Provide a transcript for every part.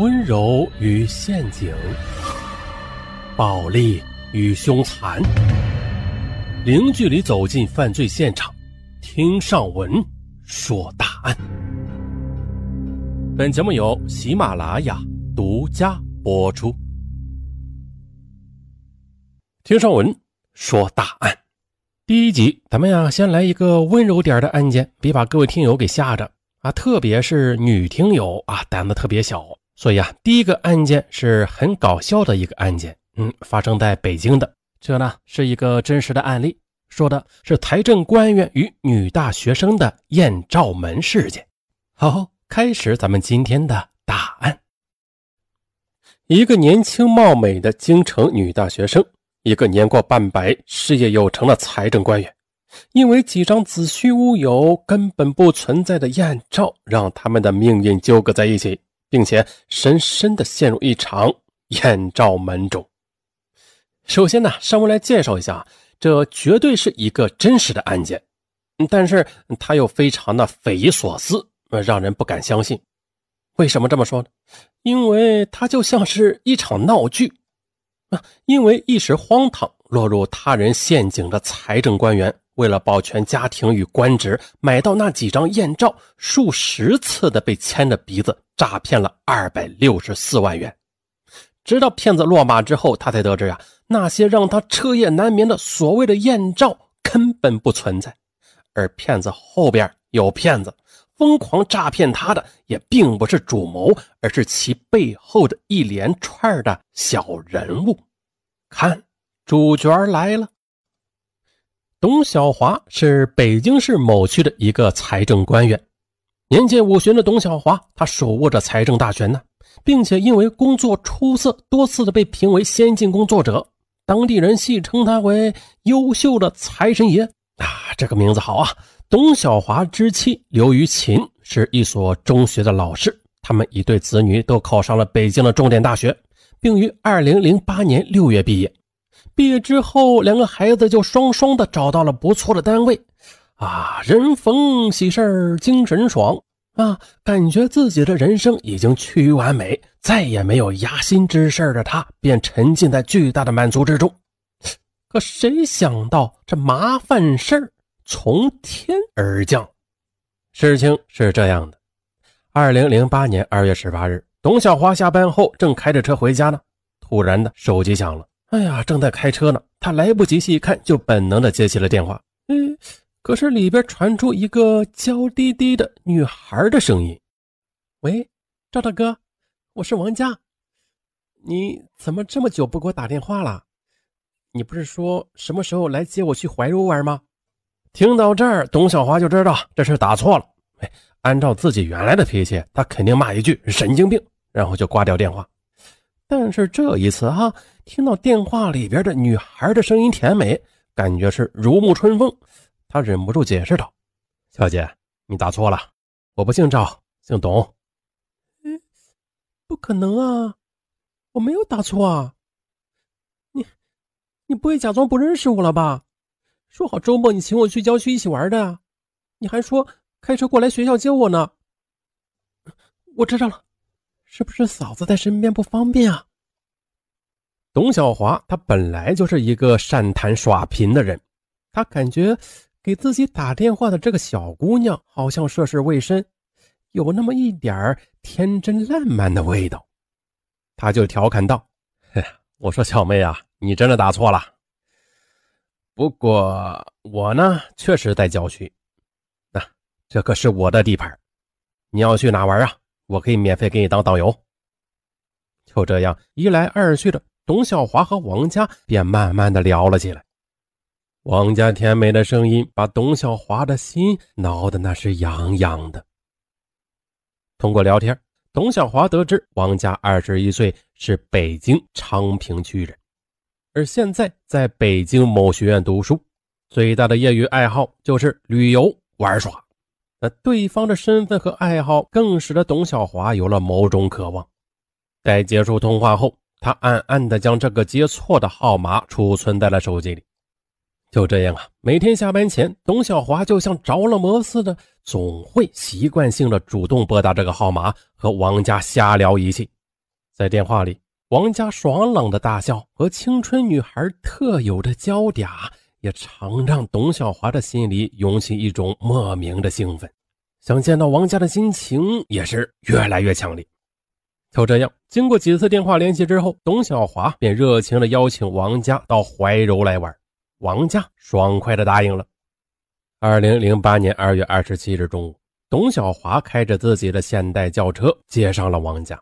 温柔与陷阱，暴力与凶残，零距离走进犯罪现场，听上文说大案。本节目由喜马拉雅独家播出。听上文说大案，第一集，咱们呀先来一个温柔点的案件，别把各位听友给吓着啊！特别是女听友啊，胆子特别小。所以啊，第一个案件是很搞笑的一个案件，嗯，发生在北京的。这呢是一个真实的案例，说的是财政官员与女大学生的艳照门事件。好，开始咱们今天的大案。一个年轻貌美的京城女大学生，一个年过半百、事业有成的财政官员，因为几张子虚乌有、根本不存在的艳照，让他们的命运纠葛在一起。并且深深的陷入一场 艳照门中。首先呢，上文来介绍一下，这绝对是一个真实的案件，但是它又非常的匪夷所思，让人不敢相信。为什么这么说呢？因为它就像是一场闹剧啊！因为一时荒唐，落入他人陷阱的财政官员。为了保全家庭与官职，买到那几张艳照，数十次的被牵着鼻子诈骗了二百六十四万元。直到骗子落马之后，他才得知啊，那些让他彻夜难眠的所谓的艳照根本不存在，而骗子后边有骗子，疯狂诈骗他的也并不是主谋，而是其背后的一连串的小人物。看，主角来了。董小华是北京市某区的一个财政官员，年近五旬的董小华，他手握着财政大权呢，并且因为工作出色，多次的被评为先进工作者，当地人戏称他为“优秀的财神爷”啊，这个名字好啊。董小华之妻刘玉琴是一所中学的老师，他们一对子女都考上了北京的重点大学，并于二零零八年六月毕业。毕业之后，两个孩子就双双的找到了不错的单位，啊，人逢喜事精神爽啊，感觉自己的人生已经趋于完美，再也没有压心之事的他，便沉浸在巨大的满足之中。可谁想到这麻烦事儿从天而降？事情是这样的：二零零八年二月十八日，董小华下班后正开着车回家呢，突然的手机响了。哎呀，正在开车呢，他来不及细看，就本能的接起了电话。嗯，可是里边传出一个娇滴滴的女孩的声音：“喂，赵大哥，我是王佳，你怎么这么久不给我打电话了？你不是说什么时候来接我去怀柔玩吗？”听到这儿，董小华就知道这事打错了。哎，按照自己原来的脾气，他肯定骂一句“神经病”，然后就挂掉电话。但是这一次哈，听到电话里边的女孩的声音甜美，感觉是如沐春风，他忍不住解释道：“小姐，你打错了，我不姓赵，姓董。”“嗯，不可能啊，我没有打错啊。你，你不会假装不认识我了吧？说好周末你请我去郊区一起玩的，你还说开车过来学校接我呢。我知道了。”是不是嫂子在身边不方便啊？董小华他本来就是一个善谈耍贫的人，他感觉给自己打电话的这个小姑娘好像涉世未深，有那么一点天真烂漫的味道，他就调侃道：“我说小妹啊，你真的打错了。不过我呢，确实在郊区，那这可是我的地盘，你要去哪玩啊？”我可以免费给你当导游。就这样一来二去的，董小华和王佳便慢慢的聊了起来。王家甜美的声音把董小华的心挠得那是痒痒的。通过聊天，董小华得知王家二十一岁，是北京昌平区人，而现在在北京某学院读书，最大的业余爱好就是旅游玩耍。那对方的身份和爱好更使得董小华有了某种渴望。在结束通话后，他暗暗地将这个接错的号码储存在了手机里。就这样啊，每天下班前，董小华就像着了魔似的，总会习惯性的主动拨打这个号码和王家瞎聊一气，在电话里，王家爽朗的大笑和青春女孩特有的娇嗲，也常让董小华的心里涌起一种莫名的兴奋，想见到王家的心情也是越来越强烈。就这样，经过几次电话联系之后，董小华便热情地邀请王家到怀柔来玩。王家爽快地答应了。二零零八年二月二十七日中午，董小华开着自己的现代轿车接上了王家。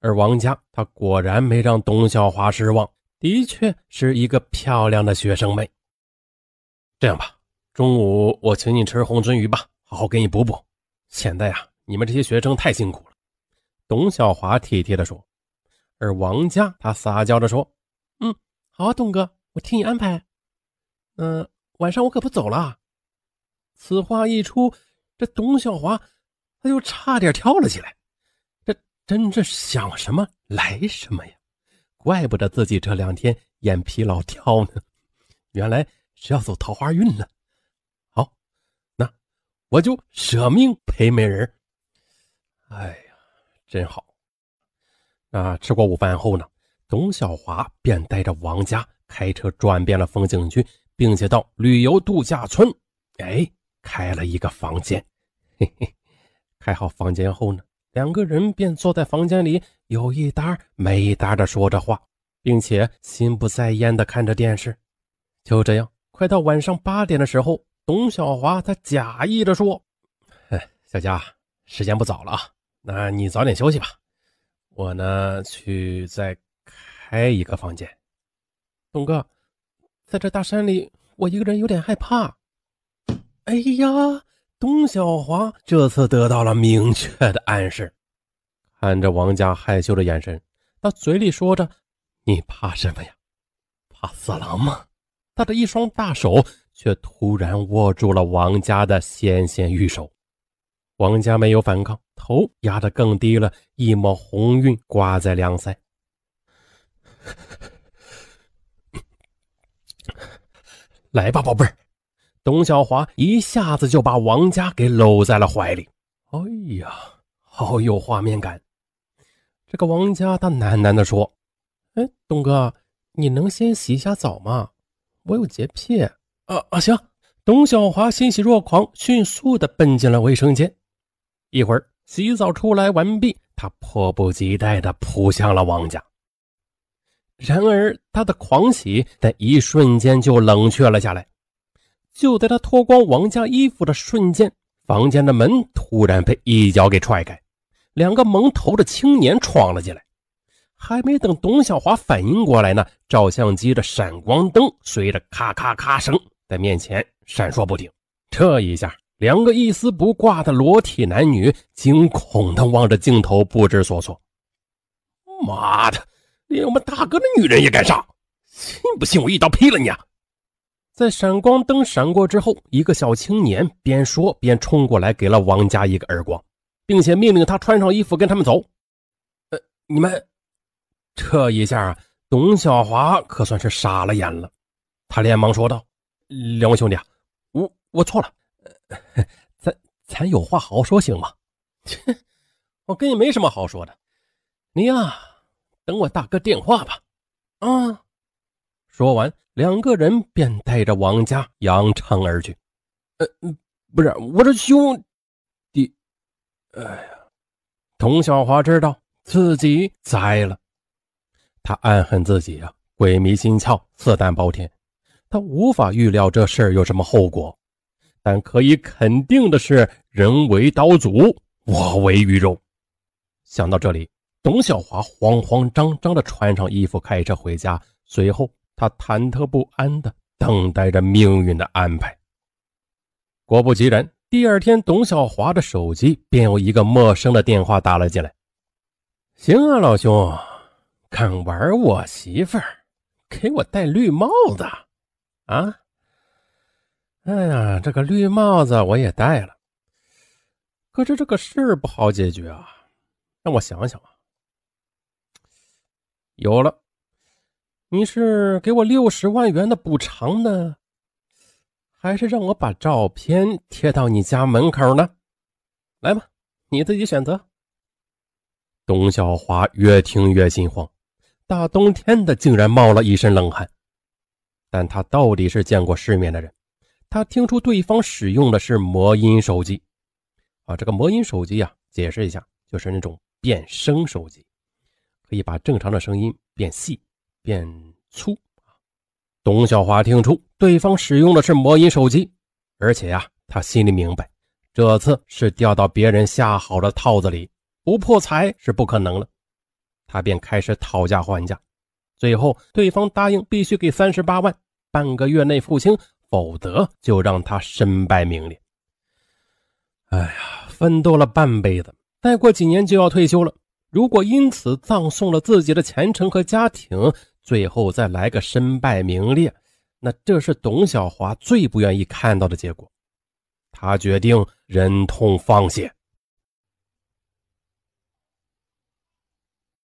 而王家，他果然没让董小华失望，的确是一个漂亮的学生妹。这样吧，中午我请你吃红鳟鱼吧，好好给你补补。现在啊，你们这些学生太辛苦了。董小华体贴地说，而王家他撒娇地说：“嗯，好啊，董哥，我替你安排。嗯，晚上我可不走了。”此话一出，这董小华他就差点跳了起来。这真是想什么来什么呀！怪不得自己这两天眼皮老跳呢，原来是要走桃花运了。好，那我就舍命陪美人。哎呀！真好。那吃过午饭后呢？董小华便带着王家开车转遍了风景区，并且到旅游度假村，哎，开了一个房间。嘿嘿，开好房间后呢，两个人便坐在房间里，有一搭没一搭的说着话，并且心不在焉的看着电视。就这样，快到晚上八点的时候，董小华他假意的说：“，小佳，时间不早了啊。”那你早点休息吧，我呢去再开一个房间。东哥，在这大山里，我一个人有点害怕。哎呀，董小华这次得到了明确的暗示，看着王家害羞的眼神，他嘴里说着：“你怕什么呀？怕色狼吗？”他的一双大手却突然握住了王家的纤纤玉手。王家没有反抗，头压得更低了，一抹红晕挂在两腮。来吧，宝贝儿！董小华一下子就把王佳给搂在了怀里。哎呀，好有画面感！这个王佳他喃喃地说：“哎，东哥，你能先洗一下澡吗？我有洁癖。”啊啊，行！董小华欣喜若狂，迅速的奔进了卫生间。一会儿洗澡出来完毕，他迫不及待地扑向了王家。然而他的狂喜在一瞬间就冷却了下来。就在他脱光王家衣服的瞬间，房间的门突然被一脚给踹开，两个蒙头的青年闯了进来。还没等董小华反应过来呢，照相机的闪光灯随着咔咔咔声在面前闪烁不停。这一下。两个一丝不挂的裸体男女惊恐地望着镜头，不知所措。妈的，连我们大哥的女人也敢上！信不信我一刀劈了你啊！在闪光灯闪过之后，一个小青年边说边冲过来，给了王家一个耳光，并且命令他穿上衣服跟他们走。呃，你们这一下，董小华可算是傻了眼了，他连忙说道：“两位兄弟啊，我我错了。”咱咱有话好好说行吗？切，我跟你没什么好说的，你呀，等我大哥电话吧。啊！说完，两个人便带着王家扬长而去。呃，不是，我这兄弟，哎呀，童小华知道自己栽了，他暗恨自己啊，鬼迷心窍，色胆包天，他无法预料这事儿有什么后果。但可以肯定的是，人为刀俎，我为鱼肉。想到这里，董小华慌慌张张地穿上衣服，开车回家。随后，他忐忑不安地等待着命运的安排。果不其然，第二天，董小华的手机便有一个陌生的电话打了进来。行啊，老兄，敢玩我媳妇儿，给我戴绿帽子啊！哎呀，这个绿帽子我也戴了，可是这个事儿不好解决啊！让我想想啊，有了，你是给我六十万元的补偿呢，还是让我把照片贴到你家门口呢？来吧，你自己选择。董小华越听越心慌，大冬天的竟然冒了一身冷汗。但他到底是见过世面的人，他听出对方使用的是魔音手机。啊，这个魔音手机啊，解释一下，就是那种变声手机，可以把正常的声音变细、变粗。董小华听出对方使用的是魔音手机，而且呀，他心里明白，这次是掉到别人下好的套子里。不破财是不可能了，他便开始讨价还价，最后对方答应必须给三十八万，半个月内付清，否则就让他身败名裂。哎呀，奋斗了半辈子，再过几年就要退休了，如果因此葬送了自己的前程和家庭，最后再来个身败名裂，那这是董小华最不愿意看到的结果。他决定忍痛放血。